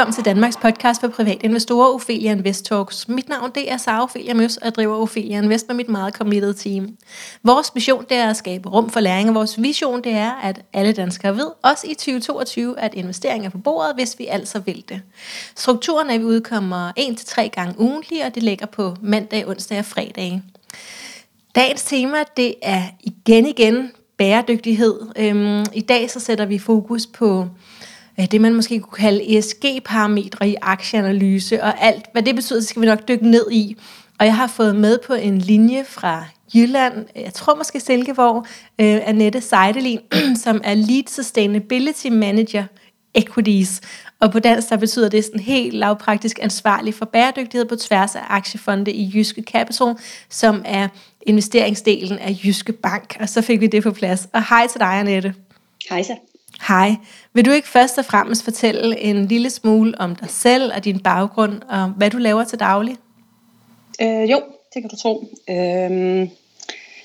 velkommen til Danmarks podcast for private investorer, Ophelia Invest Talks. Mit navn det er Sara Ophelia Møs, og jeg driver Ophelia Invest med mit meget committed team. Vores mission det er at skabe rum for læring, og vores vision det er, at alle danskere ved, også i 2022, at investering er på bordet, hvis vi altså vil det. Strukturen er, at vi udkommer 1-3 gange ugentlig, og det ligger på mandag, onsdag og fredag. Dagens tema det er igen igen bæredygtighed. Øhm, I dag så sætter vi fokus på det, man måske kunne kalde ESG-parametre i aktieanalyse, og alt, hvad det betyder, skal vi nok dykke ned i. Og jeg har fået med på en linje fra Jylland, jeg tror måske Silkeborg, øh, Annette Seidelin, som er Lead Sustainability Manager Equities. Og på dansk der betyder det sådan helt lavpraktisk ansvarlig for bæredygtighed på tværs af aktiefonde i Jyske Capital, som er investeringsdelen af Jyske Bank. Og så fik vi det på plads. Og hej til dig, Annette. Hej så. Hej. Vil du ikke først og fremmest fortælle en lille smule om dig selv og din baggrund, og hvad du laver til daglig? Øh, jo, det kan du tro. Øh,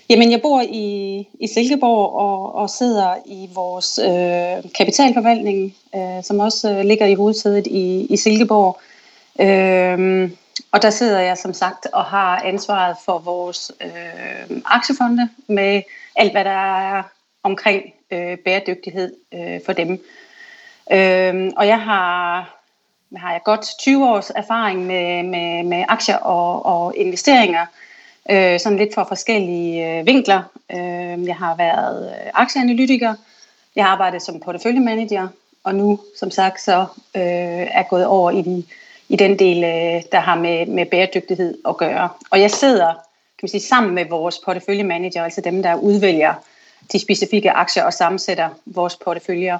jamen, jeg bor i, i Silkeborg og, og sidder i vores øh, kapitalforvaltning, øh, som også øh, ligger i hovedsædet i, i Silkeborg. Øh, og der sidder jeg som sagt og har ansvaret for vores øh, aktiefonde med alt, hvad der er omkring øh, bæredygtighed øh, for dem. Øh, og jeg har, har jeg godt 20 års erfaring med, med, med aktier og, og investeringer, øh, sådan lidt fra forskellige øh, vinkler. Øh, jeg har været øh, aktieanalytiker, jeg har arbejdet som porteføljemanager, og nu som sagt så øh, er gået over i, de, i den del, øh, der har med, med bæredygtighed at gøre. Og jeg sidder kan man sige, sammen med vores porteføljemanager, altså dem, der udvælger de specifikke aktier og sammensætter vores porteføljer.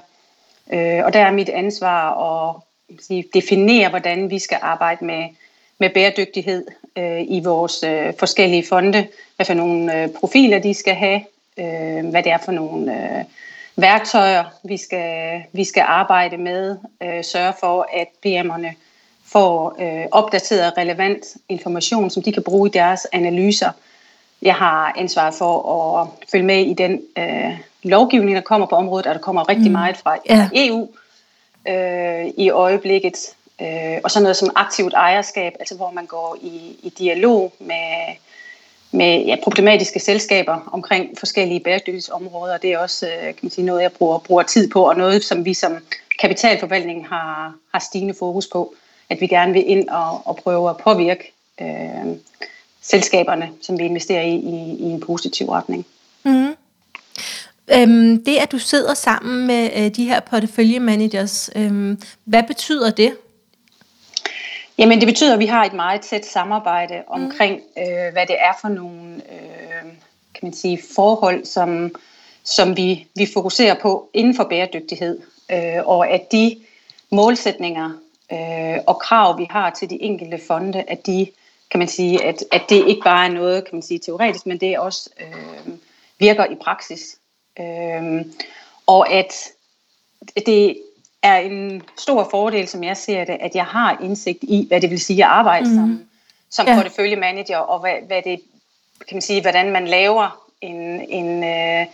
Øh, og der er mit ansvar at sige, definere, hvordan vi skal arbejde med, med bæredygtighed øh, i vores øh, forskellige fonde, hvad for nogle øh, profiler de skal have, øh, hvad det er for nogle øh, værktøjer, vi skal, vi skal arbejde med, øh, sørge for, at BM'erne får øh, opdateret relevant information, som de kan bruge i deres analyser, jeg har ansvaret for at følge med i den øh, lovgivning, der kommer på området, og der kommer rigtig mm. meget fra ja. EU øh, i øjeblikket. Øh, og så noget som aktivt ejerskab, altså hvor man går i, i dialog med, med ja, problematiske selskaber omkring forskellige bæredygtighedsområder. Det er også øh, kan man sige, noget, jeg bruger, bruger tid på, og noget, som vi som kapitalforvaltning har, har stigende fokus på, at vi gerne vil ind og, og prøve at påvirke øh, selskaberne, som vi investerer i, i, i en positiv retning. Mm. Øhm, det, at du sidder sammen med øh, de her porteføljemanagers, øhm, hvad betyder det? Jamen, det betyder, at vi har et meget tæt samarbejde omkring, mm. øh, hvad det er for nogle øh, kan man sige, forhold, som, som vi, vi fokuserer på inden for bæredygtighed, øh, og at de målsætninger øh, og krav, vi har til de enkelte fonde, at de kan man sige, at, at det ikke bare er noget, kan man sige, teoretisk, men det også øh, virker i praksis. Øh, og at det er en stor fordel, som jeg ser det, at jeg har indsigt i, hvad det vil sige at arbejde mm. som, som ja. porteføljemanager, og hvad, hvad det, kan man sige, hvordan man laver en, en øh,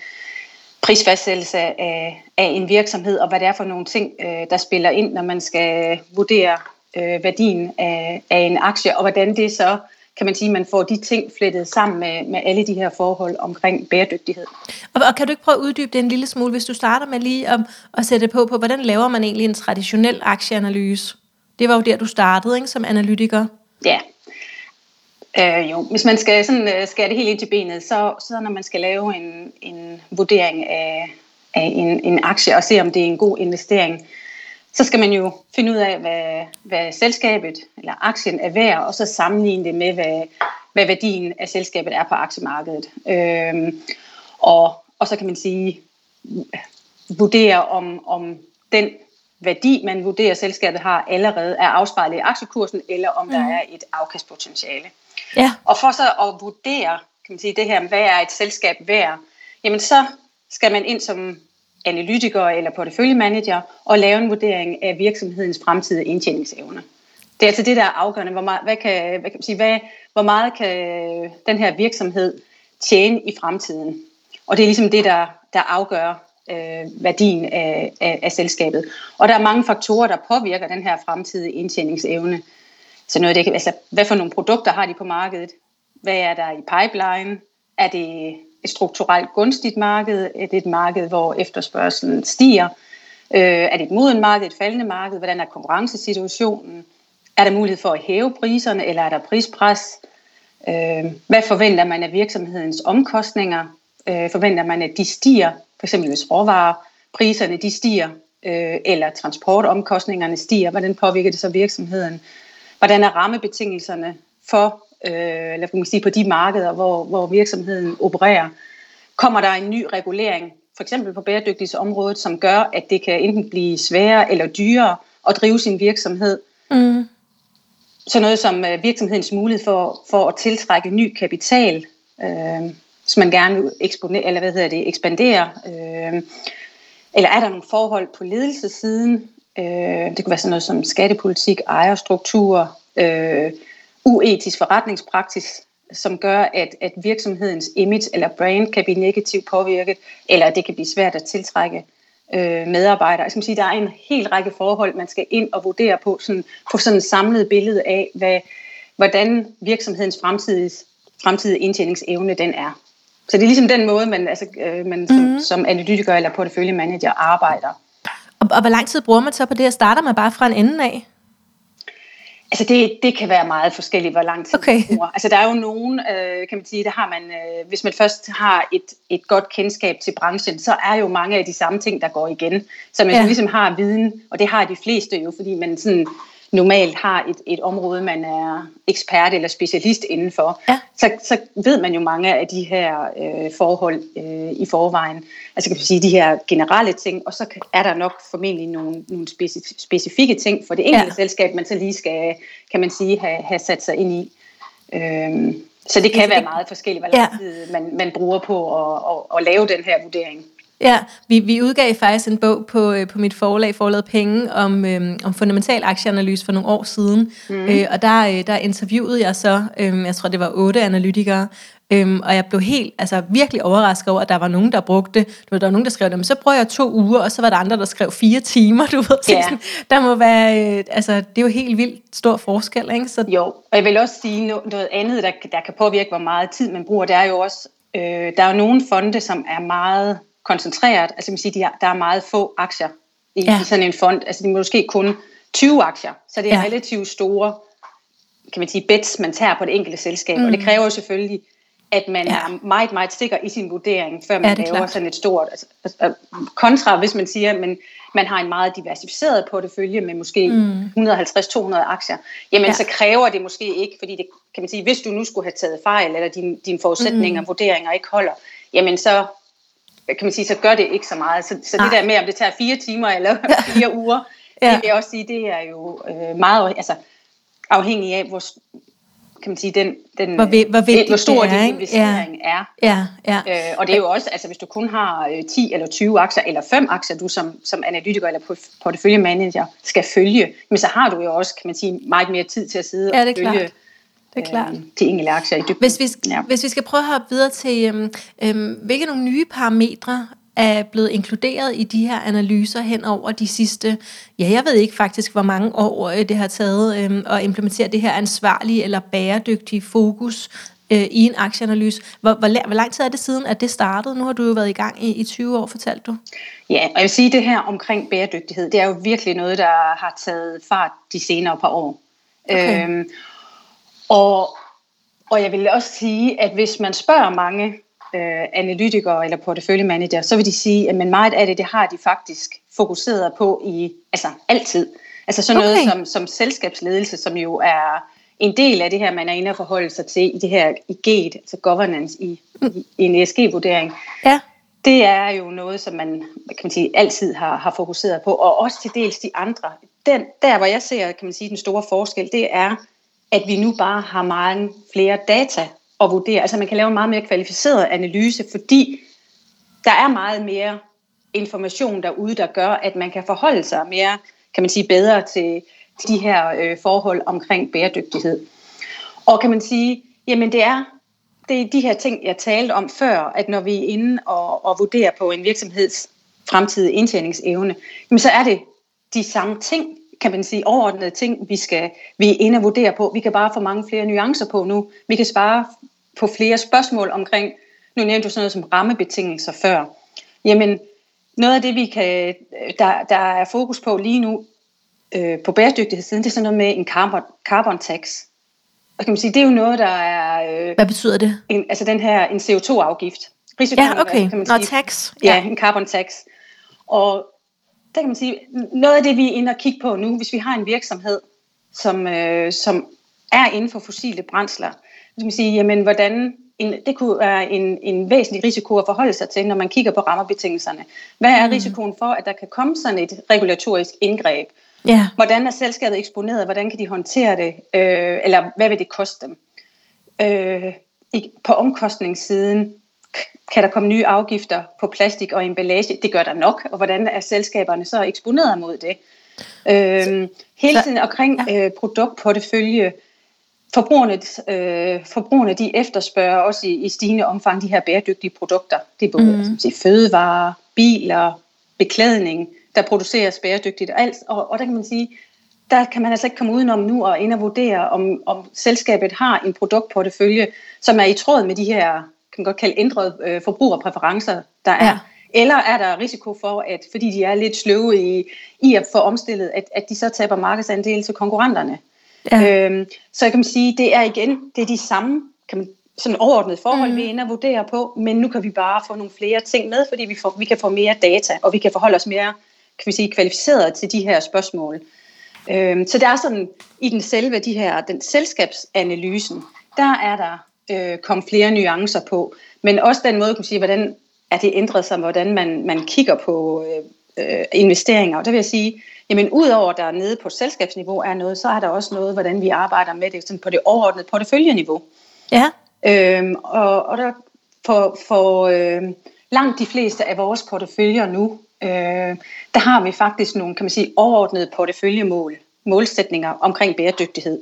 prisfastsættelse af, af en virksomhed, og hvad det er for nogle ting, øh, der spiller ind, når man skal vurdere øh, værdien af, af en aktie, og hvordan det så kan man sige, man får de ting flettet sammen med, med alle de her forhold omkring bæredygtighed. Og, og kan du ikke prøve at uddybe det en lille smule, hvis du starter med lige at, at sætte på, på, hvordan laver man egentlig en traditionel aktieanalyse? Det var jo der, du startede ikke, som analytiker. Ja, Øh, jo, hvis man skal sådan, øh, skære det helt ind til benet, så, så når man skal lave en, en vurdering af, af en, en aktie og se, om det er en god investering, så skal man jo finde ud af, hvad, hvad selskabet eller aktien er værd, og så sammenligne det med, hvad, hvad værdien af selskabet er på aktiemarkedet. Øhm, og, og så kan man sige, vurdere om, om den værdi, man vurderer, selskabet har, allerede er afspejlet i aktiekursen, eller om mm. der er et afkastpotentiale. Ja. Og for så at vurdere kan man sige, det her, hvad er et selskab værd, jamen så skal man ind som analytikere eller porteføljemanager og lave en vurdering af virksomhedens fremtidige indtjeningsevne. Det er altså det, der er afgørende. Hvor meget, hvad kan, hvad kan man sige, hvad, hvor meget kan øh, den her virksomhed tjene i fremtiden? Og det er ligesom det, der, der afgør, øh, værdien af, af, af selskabet. Og der er mange faktorer, der påvirker den her fremtidige indtjeningsevne. Så noget det, altså, hvad for nogle produkter har de på markedet? Hvad er der i pipeline? Er det et strukturelt gunstigt marked? Er det et marked, hvor efterspørgselen stiger? Øh, er det et moden marked, et faldende marked? Hvordan er konkurrencesituationen? Er der mulighed for at hæve priserne, eller er der prispres? Øh, hvad forventer man af virksomhedens omkostninger? Øh, forventer man, at de stiger, for eksempel hvis råvarepriserne de stiger, eller transportomkostningerne stiger? Hvordan påvirker det så virksomheden? Hvordan er rammebetingelserne for, øh, eller kan man sige, på de markeder, hvor, hvor virksomheden opererer? Kommer der en ny regulering, for eksempel på bæredygtighedsområdet, som gør, at det kan enten blive sværere eller dyrere at drive sin virksomhed? Mm så noget som øh, virksomhedens mulighed for, for at tiltrække ny kapital, øh, som man gerne vil eksponere, eller hvad hedder det, ekspandere. Øh, eller er der nogle forhold på ledelsessiden? Øh, det kunne være sådan noget som skattepolitik, ejerstruktur, øh, uetisk forretningspraksis, som gør, at, at virksomhedens image eller brand kan blive negativt påvirket, eller det kan blive svært at tiltrække øh, medarbejdere. Jeg skal sige, der er en hel række forhold, man skal ind og vurdere på, sådan, få sådan et samlet billede af, hvad, hvordan virksomhedens fremtidige, fremtidige indtjeningsevne den er. Så det er ligesom den måde, man, altså, øh, man som, mm-hmm. som analytiker eller porteføljemanager arbejder. Og, og hvor lang tid bruger man så på det, og starter man bare fra en ende af? Altså det, det kan være meget forskelligt, hvor lang tid okay. man bruger. Altså der er jo nogen, øh, kan man sige, der har man, øh, hvis man først har et, et godt kendskab til branchen, så er jo mange af de samme ting, der går igen. Så man ja. ligesom har viden, og det har de fleste jo, fordi man sådan normalt har et, et område, man er ekspert eller specialist indenfor, ja. så, så ved man jo mange af de her øh, forhold øh, i forvejen. Altså kan man sige de her generelle ting, og så er der nok formentlig nogle, nogle specif- specifikke ting for det enkelte ja. selskab, man så lige skal, kan man sige, have, have sat sig ind i. Øhm, så det kan være meget forskelligt, hvad lang tid man, man bruger på at, at, at lave den her vurdering. Ja, vi, vi udgav faktisk en bog på, øh, på mit forlag, Forlaget Penge, om, øhm, om fundamental aktieanalyse for nogle år siden. Mm. Øh, og der, øh, der interviewede jeg så, øh, jeg tror det var otte analytikere, Øhm, og jeg blev helt, altså virkelig overrasket over, at der var nogen, der brugte, du ved, der var nogen, der skrev, men så prøver jeg to uger, og så var der andre, der skrev fire timer, du ved. Ja. Sådan, der må være, øh, altså det er jo helt vildt stor forskel, ikke? Så... Jo, og jeg vil også sige noget andet, der, der kan påvirke, hvor meget tid man bruger, det er jo også, øh, der er jo nogle fonde, som er meget koncentreret, altså man siger, der er meget få aktier i, ja. i sådan en fond, altså det er måske kun 20 aktier, så det er ja. relativt store, kan man sige, bets, man tager på det enkelte selskab, mm. og det mm. kræver jo selvfølgelig, at man ja. er meget, meget sikker i sin vurdering, før man ja, laver klart. sådan et stort, altså, altså, kontra hvis man siger, men man har en meget diversificeret portefølje med måske mm. 150-200 aktier, jamen ja. så kræver det måske ikke, fordi det kan man sige, hvis du nu skulle have taget fejl, eller dine din forudsætninger og mm. vurderinger ikke holder, jamen så kan man sige, så gør det ikke så meget. Så, så det der med, om det tager fire timer eller fire uger, ja. det vil jeg også sige, det er jo øh, meget altså, afhængig af, hvor, kan man sige, den, den, hvor, vi, hvor, vigtigt hvor stor din investering ja. er. Ja, ja. Øh, og det er jo også, altså hvis du kun har øh, 10 eller 20 aktier, eller 5 aktier, du som, som analytiker eller porteføljemanager skal følge, men så har du jo også, kan man sige, meget mere tid til at sidde ja, og følge klart det er klart. Øhm, de enkelte aktier i dybden. Hvis vi, ja. hvis vi skal prøve at hoppe videre til, øhm, øhm, hvilke nogle nye parametre er blevet inkluderet i de her analyser hen over de sidste, ja, jeg ved ikke faktisk, hvor mange år øh, det har taget øhm, at implementere det her ansvarlige eller bæredygtige fokus øh, i en aktieanalyse. Hvor, hvor, hvor lang tid er det siden, at det startede? Nu har du jo været i gang i, i 20 år, fortalte du. Ja, og jeg vil sige, at det her omkring bæredygtighed, det er jo virkelig noget, der har taget fart de senere par år. Okay. Øhm, og, og jeg vil også sige, at hvis man spørger mange øh, analytikere eller porteføljemanager, så vil de sige, at meget af det, det har de faktisk fokuseret på i altså altid. Altså sådan okay. noget som, som selskabsledelse, som jo er en del af det her, man er inde og forholde sig til i det her i GATE, altså governance i, i, i en ESG-vurdering. Ja. Det er jo noget, som man, kan man sige, altid har, har fokuseret på, og også til dels de andre. Den, der, hvor jeg ser, kan man sige, den store forskel, det er, at vi nu bare har mange flere data at vurdere. Altså man kan lave en meget mere kvalificeret analyse, fordi der er meget mere information derude, der gør, at man kan forholde sig mere, kan man sige, bedre til, til de her øh, forhold omkring bæredygtighed. Og kan man sige, jamen det er, det er de her ting, jeg talte om før, at når vi er inde og, og vurderer på en virksomheds fremtidige indtjeningsevne, jamen så er det de samme ting, kan man sige, overordnede ting, vi skal vi er inde og vurdere på. Vi kan bare få mange flere nuancer på nu. Vi kan svare på flere spørgsmål omkring, nu nævnte du sådan noget som rammebetingelser før. Jamen, noget af det, vi kan, der, der er fokus på lige nu øh, på bæredygtighedssiden, det er sådan noget med en carbon, carbon tax. Og kan man sige, det er jo noget, der er... Øh, Hvad betyder det? En, altså den her, en CO2-afgift. ja, okay. Kan man sige. Nå, tax. Ja. ja, en carbon tax. Og der kan man sige, noget af det, vi er inde og kigge på nu, hvis vi har en virksomhed, som, øh, som er inden for fossile brændsler, så kan man sige, jamen hvordan en, det kunne være en, en væsentlig risiko at forholde sig til, når man kigger på rammebetingelserne. Hvad er mm. risikoen for, at der kan komme sådan et regulatorisk indgreb? Yeah. Hvordan er selskabet eksponeret? Hvordan kan de håndtere det? Øh, eller hvad vil det koste dem? Øh, på omkostningssiden kan der komme nye afgifter på plastik og emballage? Det gør der nok. Og hvordan er selskaberne så eksponeret mod det? Øh, hele tiden omkring øh, produktportefølje forbrugerne, øh, forbrugerne de efterspørger også i, i stigende omfang de her bæredygtige produkter. Det er både mm. som siger, fødevarer, biler, beklædning, der produceres bæredygtigt. Og, alt, og, og der kan man sige, der kan man altså ikke komme udenom nu og ind og vurdere, om, om selskabet har en produktportefølje, som er i tråd med de her, kan godt kalde ændrede øh, forbrugerpræferencer, der er. Ja. Eller er der risiko for, at fordi de er lidt sløve i, i at få omstillet, at, at de så taber markedsandel til konkurrenterne. Ja. Øhm, så jeg kan sige, det er igen, det er de samme kan man, sådan overordnede forhold, mm. vi er inde og vurdere på, men nu kan vi bare få nogle flere ting med, fordi vi, får, vi kan få mere data, og vi kan forholde os mere kan vi sige, kvalificeret til de her spørgsmål. Øhm, så der er sådan, i den selve de her, den selskabsanalysen, der er der øh, kommet flere nuancer på, men også den måde, kan man sige, hvordan er det ændret sig, hvordan man, man kigger på øh, øh, investeringer. Og der vil jeg sige, Jamen udover der nede på selskabsniveau er noget, så er der også noget, hvordan vi arbejder med det sådan på det overordnede porteføljeniveau. Ja. Øhm, og, og der for, for øh, langt de fleste af vores porteføljer nu, øh, der har vi faktisk nogle, kan man sige, overordnede porteføljemål, målsætninger omkring bæredygtighed.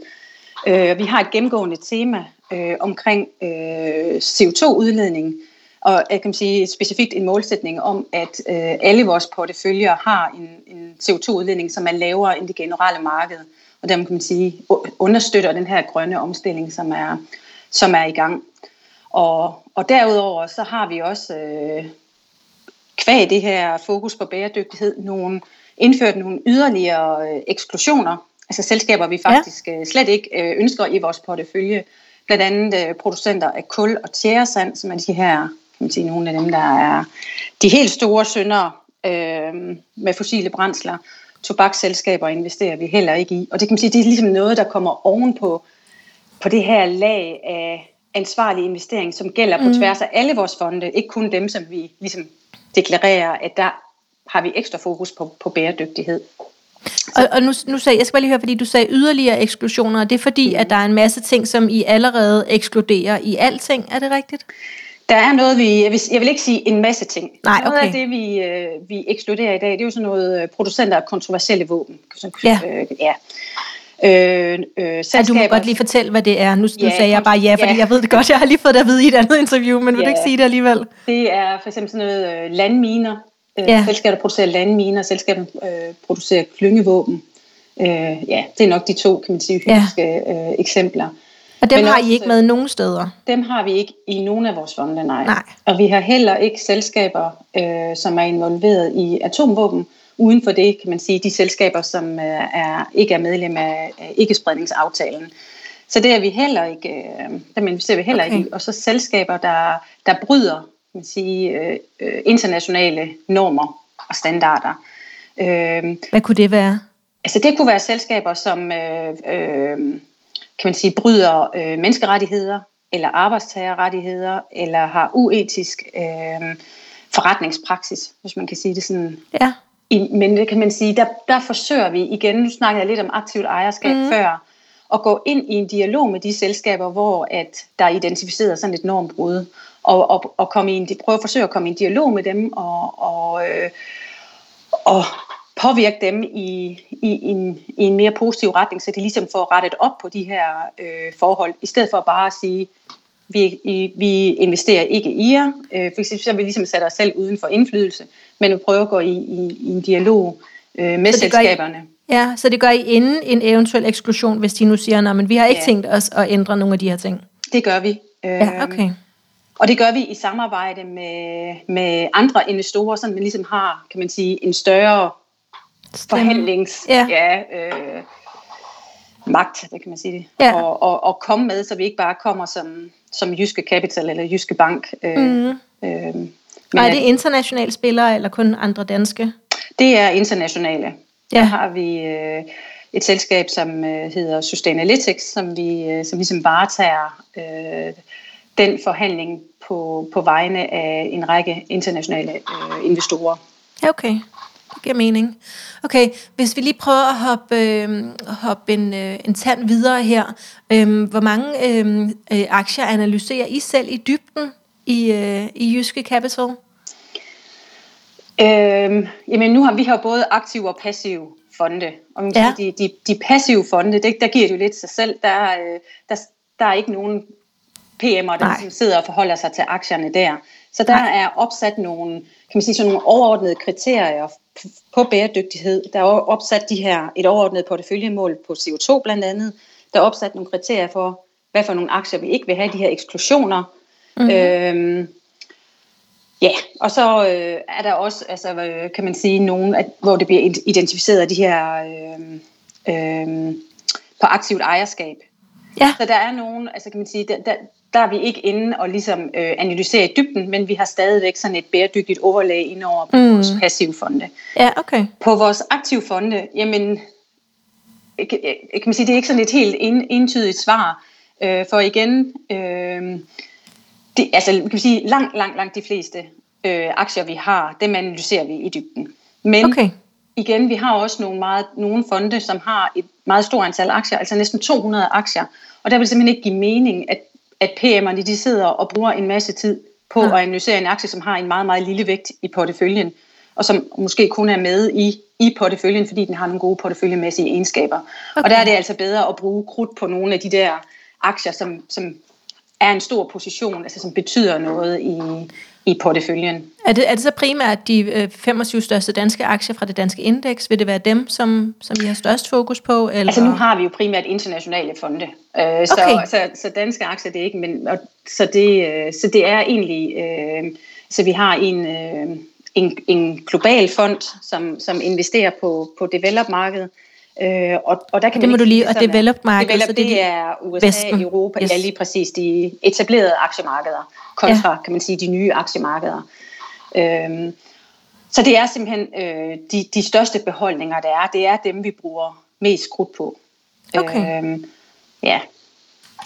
Øh, vi har et gennemgående tema øh, omkring øh, CO2-udledning, og jeg kan sige specifikt en målsætning om, at øh, alle vores porteføljer har en, en CO2-udledning, som er lavere end det generelle marked, og dermed kan man sige, understøtter den her grønne omstilling, som er, som er i gang. Og, og derudover så har vi også øh, kvæg det her fokus på bæredygtighed, nogle, indført nogle yderligere øh, eksklusioner, altså selskaber, vi faktisk ja. øh, slet ikke øh, ønsker i vores portefølje, blandt andet øh, producenter af kul og tjæresand, som er de her kan man sige, nogle af dem, der er de helt store syndere øh, med fossile brændsler. Tobaksselskaber investerer vi heller ikke i. Og det kan man sige, det er ligesom noget, der kommer ovenpå på det her lag af ansvarlig investering, som gælder på mm. tværs af alle vores fonde, ikke kun dem, som vi ligesom deklarerer, at der har vi ekstra fokus på, på bæredygtighed. Og, og nu, nu sagde, jeg skal bare lige høre, fordi du sagde yderligere eksklusioner, og det er fordi, at der er en masse ting, som I allerede ekskluderer i alting, er det rigtigt? Der er noget, vi, jeg vil, jeg vil ikke sige en masse ting. Nej, okay. Noget af det, vi, øh, vi ekskluderer i dag, det er jo sådan noget øh, producenter af kontroversielle våben. Så, ja. Øh, ja. Øh, øh, ja, du må godt lige fortælle, hvad det er. Nu, ja, nu sagde jeg bare ja, fordi ja. jeg ved det godt. Jeg har lige fået det at vide i et andet interview, men vil ja. du ikke sige det alligevel? Det er for eksempel sådan noget øh, landminer. Øh, ja. Selskaber, der producerer landminer, selskaber øh, producerer klyngevåben. Øh, ja, det er nok de to, kan man sige, hyppigste ja. øh, eksempler. Og dem Men har også, I ikke med nogen steder? Dem har vi ikke i nogen af vores fonde, nej. nej. Og vi har heller ikke selskaber, øh, som er involveret i atomvåben. Uden for det kan man sige, de selskaber, som øh, er, ikke er medlem af øh, ikke-spredningsaftalen. Så det er vi heller ikke, øh, dem investerer vi heller okay. ikke i. Og så selskaber, der, der bryder man sige, øh, øh internationale normer og standarder. Øh, Hvad kunne det være? Altså det kunne være selskaber, som øh, øh, kan man sige, bryder øh, menneskerettigheder, eller arbejdstagerrettigheder, eller har uetisk øh, forretningspraksis, hvis man kan sige det sådan. Ja. I, men det kan man sige, der, der forsøger vi igen, nu snakker jeg lidt om aktivt ejerskab mm. før, at gå ind i en dialog med de selskaber, hvor at der er identificeret sådan et normbrud, og, og, og komme i en, prøve at forsøge at komme i en dialog med dem, og, og, øh, og påvirke dem i, i, en, i en mere positiv retning, så de ligesom får rettet op på de her øh, forhold, i stedet for bare at sige, Vi, i, vi investerer ikke i jer. Øh, for så vil vi ligesom sætte os selv uden for indflydelse, men vi prøver at gå i, i, i en dialog øh, med gør I- selskaberne. Ja, så det gør I inden en eventuel eksklusion, hvis de nu siger, at vi har ikke Ja. tænkt os at ændre nogle af de her ting. Det gør vi. Ja, okay. Og det gør vi i samarbejde med, med andre investorer, så man ligesom har, kan man sige, en større Stemme. forhandlings Ja. ja, øh, magt, det kan man sige det, Ja. og, og, og komme med, så vi ikke bare kommer som, som Jyske Capital eller Jyske Bank. Øh, Mm. øh, men Og er det internationale spillere, eller kun andre danske? det er internationale. Ja. Der har vi øh, et selskab, som øh, hedder Sustainalytics, som vi øh, som ligesom varetager øh, den forhandling på, på vegne af en række internationale øh, investorer. Okay. Det giver mening. Okay, hvis vi lige prøver at hoppe, øh, hoppe en, øh, en tand videre her. Øh, hvor mange øh, øh, aktier analyserer I selv i dybden i, øh, i Jyske Capital? Øhm, jamen nu har vi har både aktive og passive fonde. Og Ja. de, de, de passive fonde, det, der giver det jo lidt sig selv. Der, er, øh, der, der er ikke nogen PM'er, der ligesom sidder og forholder sig til aktierne der. Så der Nej. er opsat nogle, kan man sige, sådan nogle overordnede kriterier på bæredygtighed. Der er opsat de her, et overordnet porteføljemål på CO2 blandt andet. Der er opsat nogle kriterier for, hvad for nogle aktier vi ikke vil have, de her eksklusioner. Mm-hmm. Øhm, Ja, og så øh, er der også, altså, øh, kan man sige, nogen, at, hvor det bliver identificeret de her øh, øh, på aktivt ejerskab. Ja, Så der er nogen, altså kan man sige, der, der, der er vi ikke inde og ligesom øh, analysere i dybden, men vi har stadigvæk sådan et bæredygtigt overlag ind over på Mm. vores passive fonde. ja okay. På vores aktive fonde, jamen, kan man sige, det er ikke sådan et helt en, entydigt svar, øh, for igen, øh, det, altså kan man sige, langt, langt, langt de fleste øh, aktier, vi har, dem analyserer vi i dybden. Men Okay. igen, vi har også nogle, meget, nogle fonde, som har et meget stort antal aktier, altså næsten 200 aktier, og der vil simpelthen ikke give mening, at, at PM'erne de sidder og bruger en masse tid på Nej. at analysere en aktie, som har en meget, meget lille vægt i porteføljen, og som måske kun er med i, i porteføljen, fordi den har nogle gode porteføljemæssige egenskaber. Okay. Og der er det altså bedre at bruge krudt på nogle af de der aktier, som, som er en stor position, altså som betyder noget i, i porteføljen. Er det, er det så primært de øh, 25 største danske aktier fra det danske indeks? Vil det være dem, som, som I har størst fokus på? Eller? Altså nu har vi jo primært internationale fonde, øh, så, Okay. så, så danske aktier det er ikke, men og, så, det, øh, så det er egentlig, øh, så vi har en, øh, en, en global fond, som, som investerer på, på develop-markedet, øh, og, og der kan Det man må du lige- og sådan, at developed-marked, develop, så det det, er USA, Vesten. Europa, Yes. ja lige præcis de etablerede aktiemarkeder, kontra kan man sige de nye aktiemarkeder. Øhm, så det er simpelthen øh, de, de største beholdninger, der er, det er dem, vi bruger mest krudt på. Okay. Øhm, ja.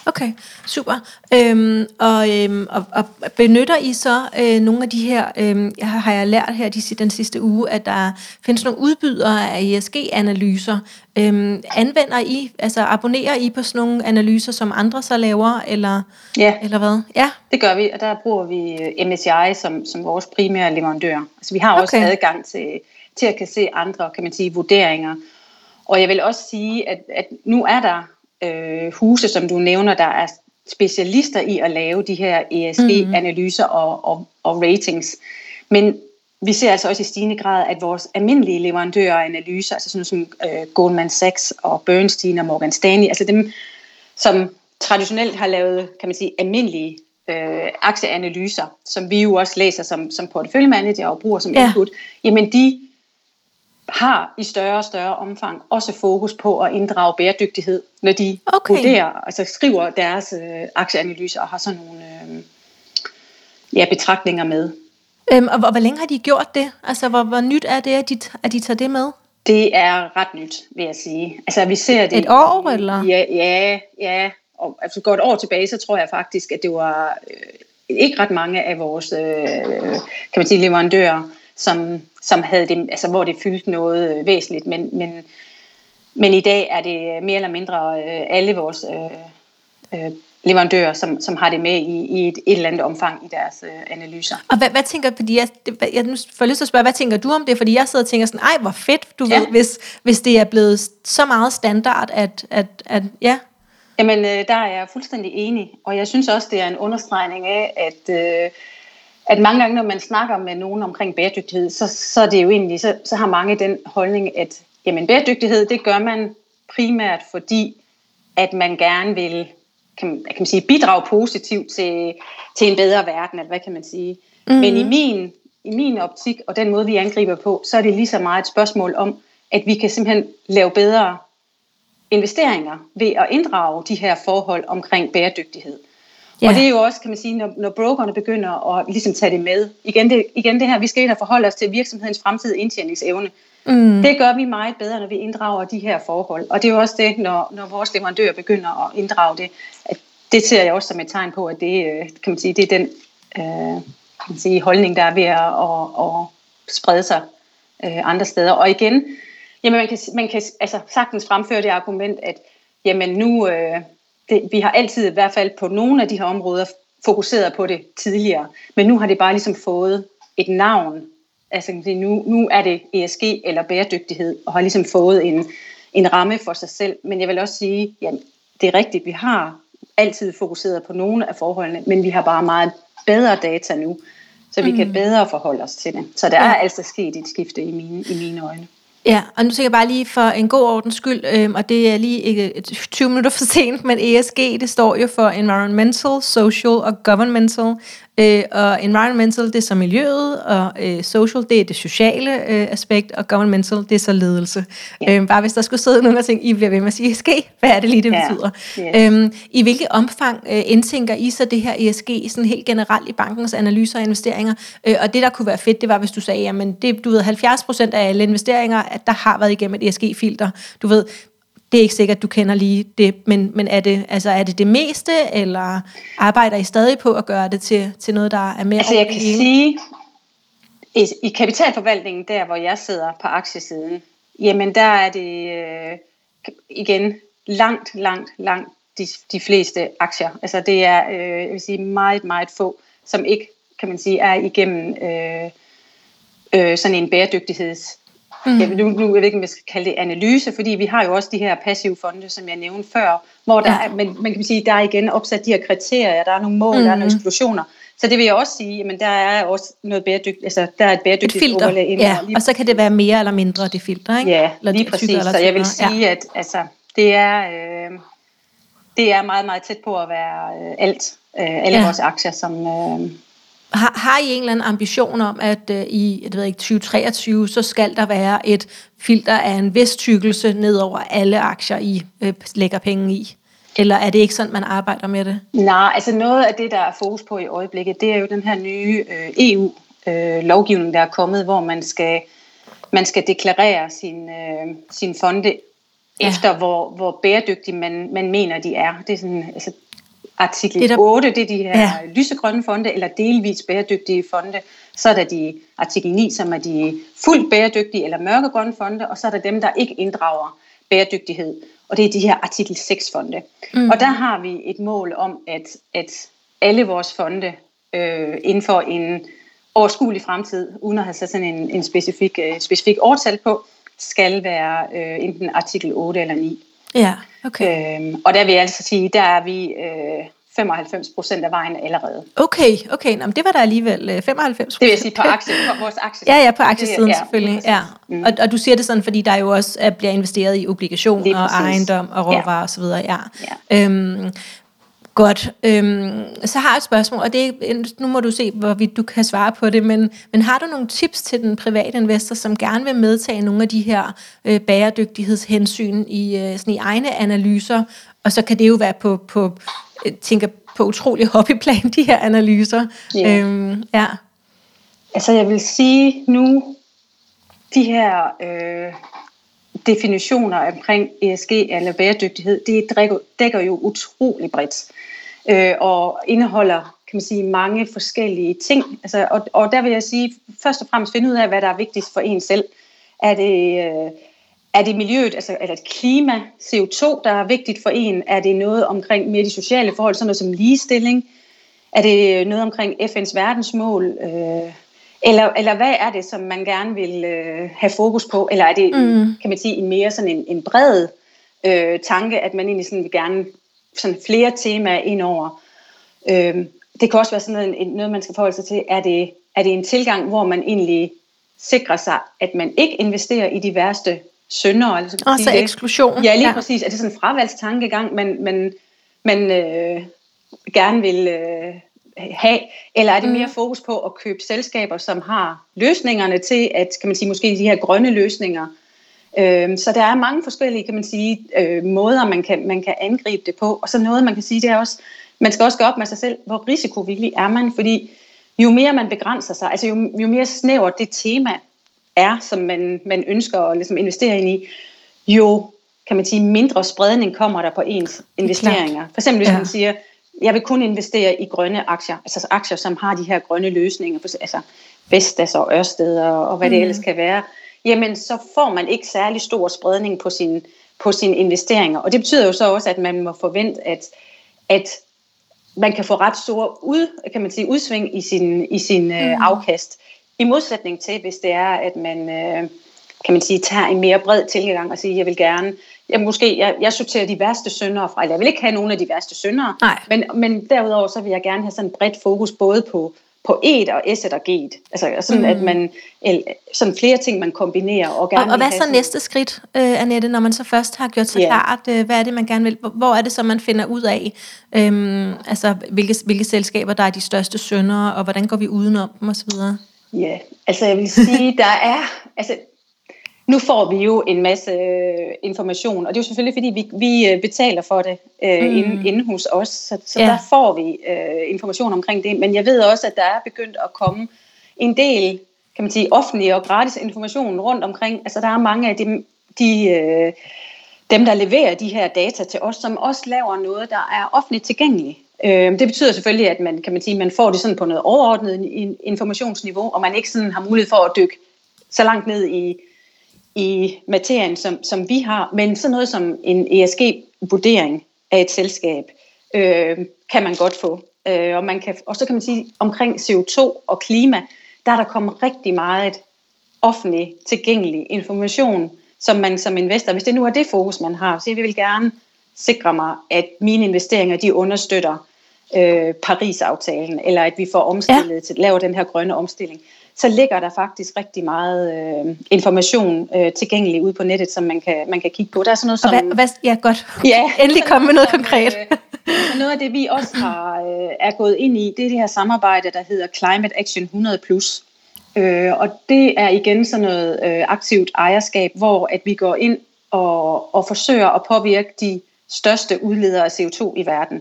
Okay, super. Øhm, og, øhm, og, og benytter I så øh, nogle af de her, øh, jeg har, jeg lært her de, den sidste uge, at der findes nogle udbydere af ESG-analyser. Øhm, anvender I, altså abonnerer I på sådan nogle analyser, som andre så laver, eller, ja, eller hvad? Ja, det gør vi, og der bruger vi øh, MSCI som, som vores primære leverandør. Altså vi har også Okay. adgang til, til at kan se andre, kan man sige, vurderinger. Og jeg vil også sige, at, at nu er der øh, huse, som du nævner, der er specialister i at lave de her ESG-analyser og, og, og ratings. Men vi ser altså også i stigende grad, at vores almindelige leverandører af analyser, altså sådan som øh, Goldman Sachs og Bernstein og Morgan Stanley, altså dem, som traditionelt har lavet, kan man sige, almindelige øh, aktieanalyser, som vi jo også læser som, som porteføljemanager og bruger som Ja. input, jamen de har i større og større omfang også fokus på at inddrage bæredygtighed, når de Okay. vurderer, altså skriver deres øh, aktieanalyser og har sådan nogle øh, ja, betragtninger med. øhm, og hvor, hvor længe har de gjort det? Altså, hvor, hvor nyt er det, at de, at de tager det med? Det er ret nyt, vil jeg sige. Altså, vi ser det Et år, eller? Ja, ja, ja. Og altså, går et år tilbage, så tror jeg faktisk, at det var øh, ikke ret mange af vores øh, kan man sige, leverandører, som, som havde det, altså, hvor det fyldte noget øh, væsentligt. Men, men, men i dag er det mere eller mindre øh, alle vores øh, øh, leverandører, som, som har det med i, i et, et eller andet omfang i deres øh, analyser. Og hvad, hvad tænker, fordi jeg, jeg nu får lyst til at spørge, hvad tænker du om det? Fordi jeg sidder og tænker sådan, ej, hvor fedt, du Ja. ved, hvis, hvis det er blevet så meget standard, at, at, at ja, Jamen, øh, der er jeg fuldstændig enig, og jeg synes også, det er en understregning af, at, øh, at mange gange, når man snakker med nogen omkring bæredygtighed, så, så er det jo egentlig, så, så har mange den holdning, at jamen, bæredygtighed, det gør man primært fordi, at man gerne vil kan, kan man sige, bidrage positivt til, til en bedre verden, eller hvad kan man sige. Mm-hmm. Men i min, i min optik, og den måde, vi angriber på, så er det lige så meget et spørgsmål om, at vi kan simpelthen lave bedre investeringer ved at inddrage de her forhold omkring bæredygtighed. Ja. Og det er jo også, kan man sige, når, når brokerne begynder at ligesom tage det med. Igen det, igen det her, vi skal ind og forholde os til virksomhedens fremtidige indtjeningsevne. Mm. Det gør vi meget bedre, når vi inddrager de her forhold. Og det er jo også det, når, når vores leverandører begynder at inddrage det. At det ser jeg også som et tegn på, at det, øh, kan man sige, det er den øh, kan man sige, holdning, der er ved at, at, at sprede sig øh, andre steder. Og igen, jamen man kan, man kan altså, sagtens fremføre det argument, at jamen nu, øh, det, vi har altid i hvert fald på nogle af de her områder fokuseret på det tidligere, men nu har det bare ligesom fået et navn. Altså nu, nu er det ESG eller bæredygtighed, og har ligesom fået en, en ramme for sig selv. Men jeg vil også sige, ja, det er rigtigt, vi har altid fokuseret på nogle af forholdene, men vi har bare meget bedre data nu, så vi mm. kan bedre forholde os til det. Så der ja. er altså sket et skifte i mine, i mine øjne. Ja, og nu tænker jeg bare lige for en god ordens skyld, øhm, og det er lige ikke 20 minutter for sent, men ESG, det står jo for Environmental, Social og Governmental, Øh, og environmental, det er så miljøet, og øh, social, det er det sociale øh, aspekt, og governmental, det er så ledelse. Ja. Øh, bare hvis der skulle sidde nogen og tænke, I bliver ved med at sige ESG, hvad er det lige, det ja. betyder? Yes. Øh, I hvilket omfang øh, indtænker I så det her ESG sådan helt generelt i bankens analyser og investeringer? Øh, og det, der kunne være fedt, det var, hvis du sagde, jamen det, du ved, 70% af alle investeringer, at der har været igennem et ESG-filter. Du ved, det er ikke sikkert, du kender lige det, men, men er, det, altså, er det det meste, eller arbejder I stadig på at gøre det til, til noget, der er mere Altså jeg kan sige, i, i kapitalforvaltningen, der hvor jeg sidder på aktiesiden, jamen der er det øh, igen langt, langt, langt de, de fleste aktier. Altså det er, øh, jeg vil sige, meget, meget få, som ikke, kan man sige, er igennem øh, øh, sådan en bæredygtigheds Mm. Jeg, nu, nu jeg ved ikke, om jeg skal kalde det analyse, fordi vi har jo også de her passive fonde, som jeg nævnte før, hvor der ja. er, men man kan sige, der er igen opsat de her kriterier, der er nogle mål, mm. der er nogle mm. eksklusioner. Så det vil jeg også sige, men der er også noget bæredygtigt, altså der er et bæredygtigt et filter, ja, og så kan det være mere eller mindre det filter, ikke? Ja, eller lige præcis, så jeg vil sige, ja. at altså, det er, øh, det er meget, meget tæt på at være øh, alt, øh, alle ja. vores aktier, som, øh, har, har I en eller anden ambition om, at uh, i jeg ved ikke, 2023, så skal der være et filter af en vis tykkelse ned over alle aktier, I uh, lægger penge i? Eller er det ikke sådan, man arbejder med det? Nej, altså noget af det, der er fokus på i øjeblikket, det er jo den her nye øh, EU-lovgivning, uh, der er kommet, hvor man skal, man skal deklarere sin, uh, sin fonde ja. efter, hvor, hvor bæredygtig man, man mener, de er. Det er sådan, altså, artikel det der, 8, det er de her ja. lysegrønne fonde, eller delvis bæredygtige fonde. Så er der de artikel 9, som er de fuldt bæredygtige eller mørkegrønne fonde, og så er der dem, der ikke inddrager bæredygtighed. Og det er de her artikel 6 fonde. Mm. Og der har vi et mål om, at, at alle vores fonde øh, inden for en overskuelig fremtid, uden at have sat sådan en, en specifik, øh, specifik årtal på, skal være øh, enten artikel 8 eller 9. Ja, okay. Øhm, og der vil jeg altså sige, der er vi øh, 95 procent af vejen allerede. Okay, okay. Nå, men det var der alligevel 95 øh, Det vil jeg sige på, aktie, på vores aktie. Ja, ja, på aktiesiden ja, selvfølgelig. Ja. Mm. Og, og du siger det sådan, fordi der jo også er, bliver investeret i obligationer og ejendom og råvarer ja. osv. Ja. ja. Øhm, Godt. Øhm, så har jeg et spørgsmål, og det er, nu må du se, hvorvidt du kan svare på det, men, men har du nogle tips til den private investor, som gerne vil medtage nogle af de her øh, bæredygtighedshensyn i, øh, sådan i egne analyser, og så kan det jo være på, på øh, tænker på utrolig hobbyplan, de her analyser. Yeah. Øhm, ja. Altså jeg vil sige nu, de her øh, definitioner omkring ESG eller bæredygtighed, det dækker, dækker jo utrolig bredt øh, og indeholder kan man sige, mange forskellige ting. Altså, og, og der vil jeg sige, først og fremmest finde ud af, hvad der er vigtigst for en selv. Er det, øh, er det miljøet, altså er det klima, CO2, der er vigtigt for en? Er det noget omkring mere de sociale forhold, sådan noget som ligestilling? Er det noget omkring FN's verdensmål? Øh, eller, eller hvad er det, som man gerne vil øh, have fokus på? Eller er det, mm. kan man sige, en mere sådan en, en bred øh, tanke, at man egentlig sådan vil gerne sådan flere temaer ind over. Øhm, det kan også være sådan noget, noget, man skal forholde sig til. Er det, er det en tilgang, hvor man egentlig sikrer sig, at man ikke investerer i de værste? Altså, og så eksklusion. Ja, lige ja. præcis. Er det sådan en fravalgstankegang, man, man, man øh, gerne vil øh, have? Eller er det mere mm. fokus på at købe selskaber, som har løsningerne til, at kan man sige, måske de her grønne løsninger, Øh, så der er mange forskellige, kan man sige, øh, måder, man kan, man kan angribe det på. Og så noget, man kan sige, det er også, man skal også gå op med sig selv, hvor risikovillig er man, fordi jo mere man begrænser sig, altså jo, jo mere snævert det tema er, som man, man ønsker at ligesom investere ind i, jo kan man sige, mindre spredning kommer der på ens investeringer. For eksempel hvis ja. man siger, jeg vil kun investere i grønne aktier, altså aktier, som har de her grønne løsninger, altså Vestas og Ørsted og, og hvad det mm. ellers kan være, jamen så får man ikke særlig stor spredning på, sin, på sine investeringer. Og det betyder jo så også, at man må forvente, at, at man kan få ret store ud, kan man sige, udsving i sin, i sin øh, mm. afkast. I modsætning til, hvis det er, at man, øh, kan man sige, tager en mere bred tilgang og siger, jeg vil gerne, jeg, måske, jeg, jeg sorterer de værste syndere fra, eller jeg vil ikke have nogen af de værste syndere, men, men derudover så vil jeg gerne have sådan et bredt fokus både på på et og S og G. Altså sådan, mm. at man, sådan flere ting, man kombinerer. Og, gerne og, og hvad er så næste skridt, uh, Annette, når man så først har gjort sig yeah. klart, uh, hvad er det, man gerne vil, hvor er det så, man finder ud af, um, altså hvilke, hvilke selskaber, der er de største sønder, og hvordan går vi udenom dem osv.? Ja, altså jeg vil sige, der er, altså nu får vi jo en masse øh, information, og det er jo selvfølgelig, fordi vi, vi øh, betaler for det øh, mm. inde, inde hos os, så, så ja. der får vi øh, information omkring det. Men jeg ved også, at der er begyndt at komme en del, kan man sige, offentlig og gratis information rundt omkring. Altså der er mange af dem, de, øh, dem, der leverer de her data til os, som også laver noget, der er offentligt tilgængeligt. Øh, det betyder selvfølgelig, at man, kan man, sige, man får det sådan på noget overordnet informationsniveau, og man ikke sådan har mulighed for at dykke så langt ned i i materien, som, som vi har, men sådan noget som en ESG-vurdering af et selskab, øh, kan man godt få. Øh, og, man kan, og så kan man sige, omkring CO2 og klima, der er der kommet rigtig meget offentlig tilgængelig information, som man som investor, hvis det nu er det fokus, man har, så jeg vil gerne sikre mig, at mine investeringer, de understøtter øh, Paris-aftalen, eller at vi får omstillet ja. til at lave den her grønne omstilling så ligger der faktisk rigtig meget øh, information øh, tilgængelig ude på nettet, som man kan, man kan kigge på. Der er sådan noget som... Og hvad, hvad, ja, godt. Ja, Endelig komme med noget konkret. Øh, noget af det, vi også har, øh, er gået ind i, det er det her samarbejde, der hedder Climate Action 100+. Øh, og det er igen sådan noget øh, aktivt ejerskab, hvor at vi går ind og, og forsøger at påvirke de største udledere af CO2 i verden.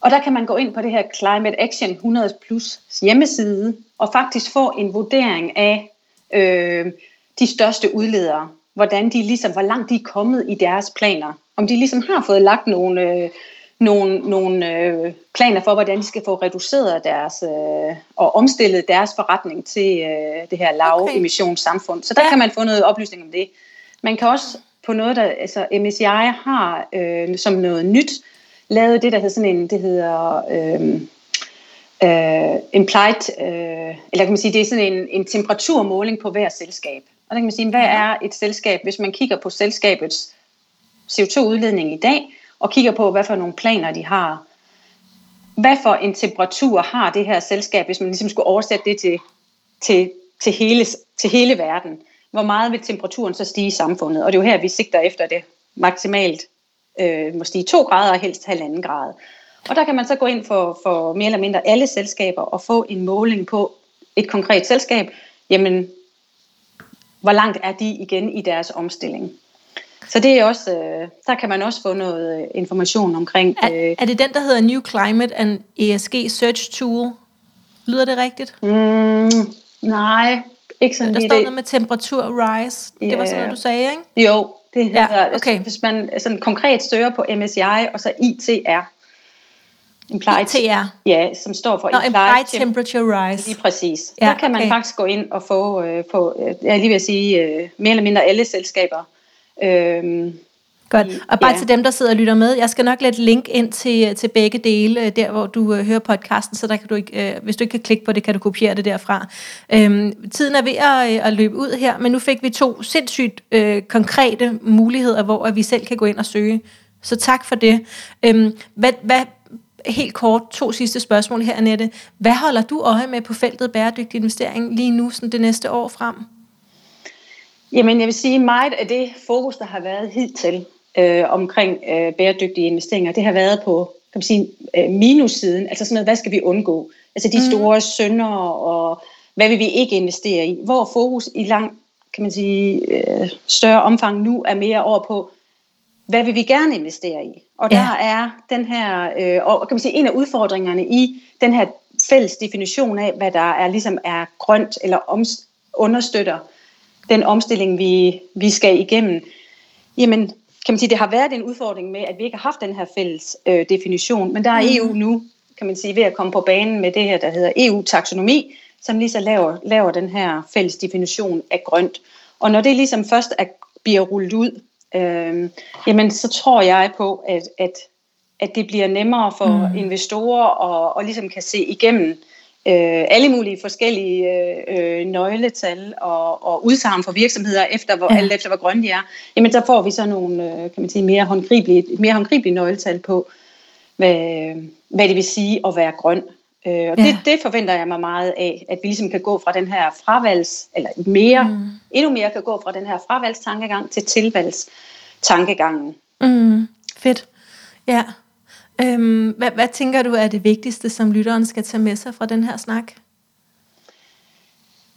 Og der kan man gå ind på det her Climate Action 100 Plus hjemmeside og faktisk få en vurdering af øh, de største udledere. Hvordan de ligesom, hvor langt de er kommet i deres planer. Om de ligesom har fået lagt nogle, øh, nogle, nogle øh, planer for, hvordan de skal få reduceret deres øh, og omstillet deres forretning til øh, det her lav okay. emissionssamfund. Så der ja. kan man få noget oplysning om det. Man kan også på noget, der altså MSCI har øh, som noget nyt, lavet det, der hedder sådan en, det hedder øh, øh, implied, øh, eller kan man sige, det er sådan en, en temperaturmåling på hver selskab. Og der kan man sige, hvad er et selskab, hvis man kigger på selskabets CO2-udledning i dag, og kigger på, hvad for nogle planer de har. Hvad for en temperatur har det her selskab, hvis man ligesom skulle oversætte det til, til, til, hele, til hele verden? Hvor meget vil temperaturen så stige i samfundet? Og det er jo her, vi sigter efter det maksimalt øh, måske to grader og helst halvanden grad. Og der kan man så gå ind for, for mere eller mindre alle selskaber og få en måling på et konkret selskab. Jamen, hvor langt er de igen i deres omstilling? Så det er også, øh, der kan man også få noget øh, information omkring. Er, øh, er det den, der hedder New Climate and ESG Search Tool? Lyder det rigtigt? Mm, nej, ikke sådan Der står det. noget med temperatur rise. Det yeah. var sådan noget, du sagde, ikke? Jo, det hedder, ja, okay. hvis man sådan konkret søger på MSCI og så ITR. Implied, ITR? Ja, som står for Nå, Implied, implied Temperature Rise. Lige præcis. Ja, der kan man okay. faktisk gå ind og få, øh, få øh, jeg lige vil sige, øh, mere eller mindre alle selskaber. Øh, Godt. Og bare ja. til dem, der sidder og lytter med, jeg skal nok lægge link ind til, til begge dele, øh, der hvor du uh, hører podcasten, så der kan du ikke, uh, hvis du ikke kan klikke på det, kan du kopiere det derfra. Øhm, tiden er ved at, at løbe ud her, men nu fik vi to sindssygt uh, konkrete muligheder, hvor at vi selv kan gå ind og søge Så tak for det. Øhm, hvad, hvad, helt kort, to sidste spørgsmål her, Annette. Hvad holder du øje med på feltet bæredygtig investering lige nu, sådan det næste år frem? Jamen, jeg vil sige, meget af det fokus, der har været hidtil øh, omkring øh, bæredygtige investeringer, det har været på kan man sige, øh, minussiden, altså sådan noget, hvad skal vi undgå? Altså de mm. store sønder, og hvad vil vi ikke investere i? Hvor fokus i lang, kan man sige, øh, større omfang nu er mere over på, hvad vil vi gerne investere i? Og der ja. er den her, øh, og kan man sige, en af udfordringerne i den her fælles definition af, hvad der er ligesom er grønt eller om, understøtter den omstilling, vi, vi skal igennem, jamen kan man sige, det har været en udfordring med, at vi ikke har haft den her fælles øh, definition, men der er EU mm. nu, kan man sige, ved at komme på banen med det her, der hedder EU-taksonomi, som lige så laver, laver den her fælles definition af grønt. Og når det ligesom først er, bliver rullet ud, øh, jamen så tror jeg på, at, at, at det bliver nemmere for mm. investorer at, at ligesom kan se igennem øh, alle mulige forskellige øh, nøgletal og, og udsagn for virksomheder, efter hvor, ja. alt efter hvor grønne de er, jamen så får vi så nogle øh, kan man sige, mere håndgribelige, mere håndgribelige nøgletal på, hvad, hvad det vil sige at være grøn. Øh, og ja. det, det forventer jeg mig meget af, at vi ligesom kan gå fra den her fravalgs, eller mere, mm. endnu mere kan gå fra den her fravalgstankegang til tilvalgstankegangen. Mm. Fedt. Ja. Øhm, hvad, hvad tænker du er det vigtigste, som lytteren skal tage med sig fra den her snak?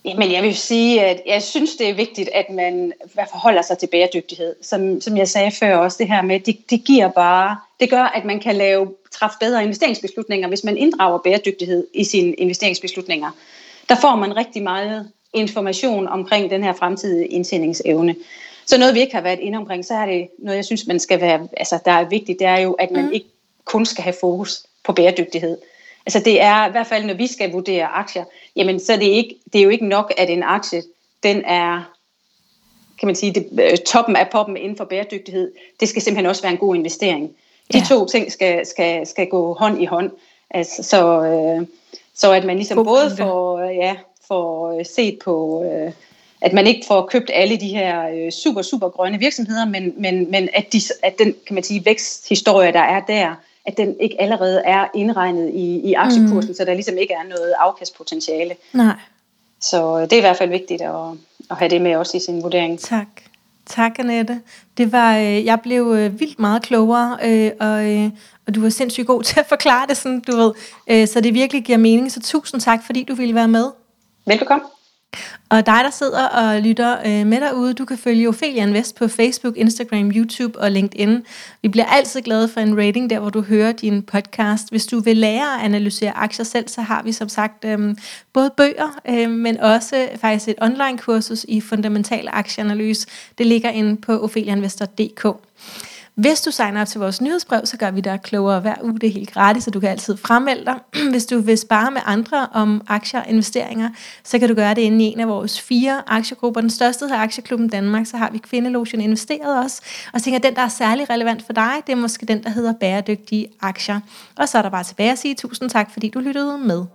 Jamen, jeg vil sige, at jeg synes, det er vigtigt, at man forholder sig til bæredygtighed. Som, som jeg sagde før også, det her med, det, det giver bare, det gør, at man kan lave, træffe bedre investeringsbeslutninger, hvis man inddrager bæredygtighed i sine investeringsbeslutninger. Der får man rigtig meget information omkring den her fremtidige indtjeningsevne. Så noget, vi ikke har været inde omkring, så er det noget, jeg synes, man skal være, altså, der er vigtigt, det er jo, at man mm. ikke kun skal have fokus på bæredygtighed. Altså det er i hvert fald, når vi skal vurdere aktier, jamen så er det, ikke, det er jo ikke nok, at en aktie, den er kan man sige, det, øh, toppen af poppen inden for bæredygtighed, det skal simpelthen også være en god investering. De ja. to ting skal, skal, skal gå hånd i hånd. Altså, så, øh, så at man ligesom God både får, øh, ja, får set på, øh, at man ikke får købt alle de her øh, super, super grønne virksomheder, men, men, men at, de, at den kan man sige, væksthistorie, der er der, at den ikke allerede er indregnet i, i aktiekursen, mm. så der ligesom ikke er noget afkastpotentiale. Nej. Så det er i hvert fald vigtigt at, at have det med også i sin vurdering. Tak. Tak, Annette. Det var, øh, jeg blev øh, vildt meget klogere, øh, og, øh, og du var sindssygt god til at forklare det, sådan, du ved, øh, så det virkelig giver mening. Så tusind tak, fordi du ville være med. Velbekomme. Og dig, der sidder og lytter øh, med derude, du kan følge Ophelia Invest på Facebook, Instagram, YouTube og LinkedIn. Vi bliver altid glade for en rating der, hvor du hører din podcast. Hvis du vil lære at analysere aktier selv, så har vi som sagt øh, både bøger, øh, men også faktisk et online-kursus i fundamental aktieanalyse. Det ligger inde på opheliainvestor.dk. Hvis du signer op til vores nyhedsbrev, så gør vi dig klogere hver uge. Det er helt gratis, så du kan altid fremmelde dig. Hvis du vil spare med andre om aktier og investeringer, så kan du gøre det inde i en af vores fire aktiegrupper. Den største hedder Aktieklubben Danmark, så har vi Kvindelogen investeret også. Og så tænker den, der er særlig relevant for dig, det er måske den, der hedder Bæredygtige Aktier. Og så er der bare tilbage at sige tusind tak, fordi du lyttede med.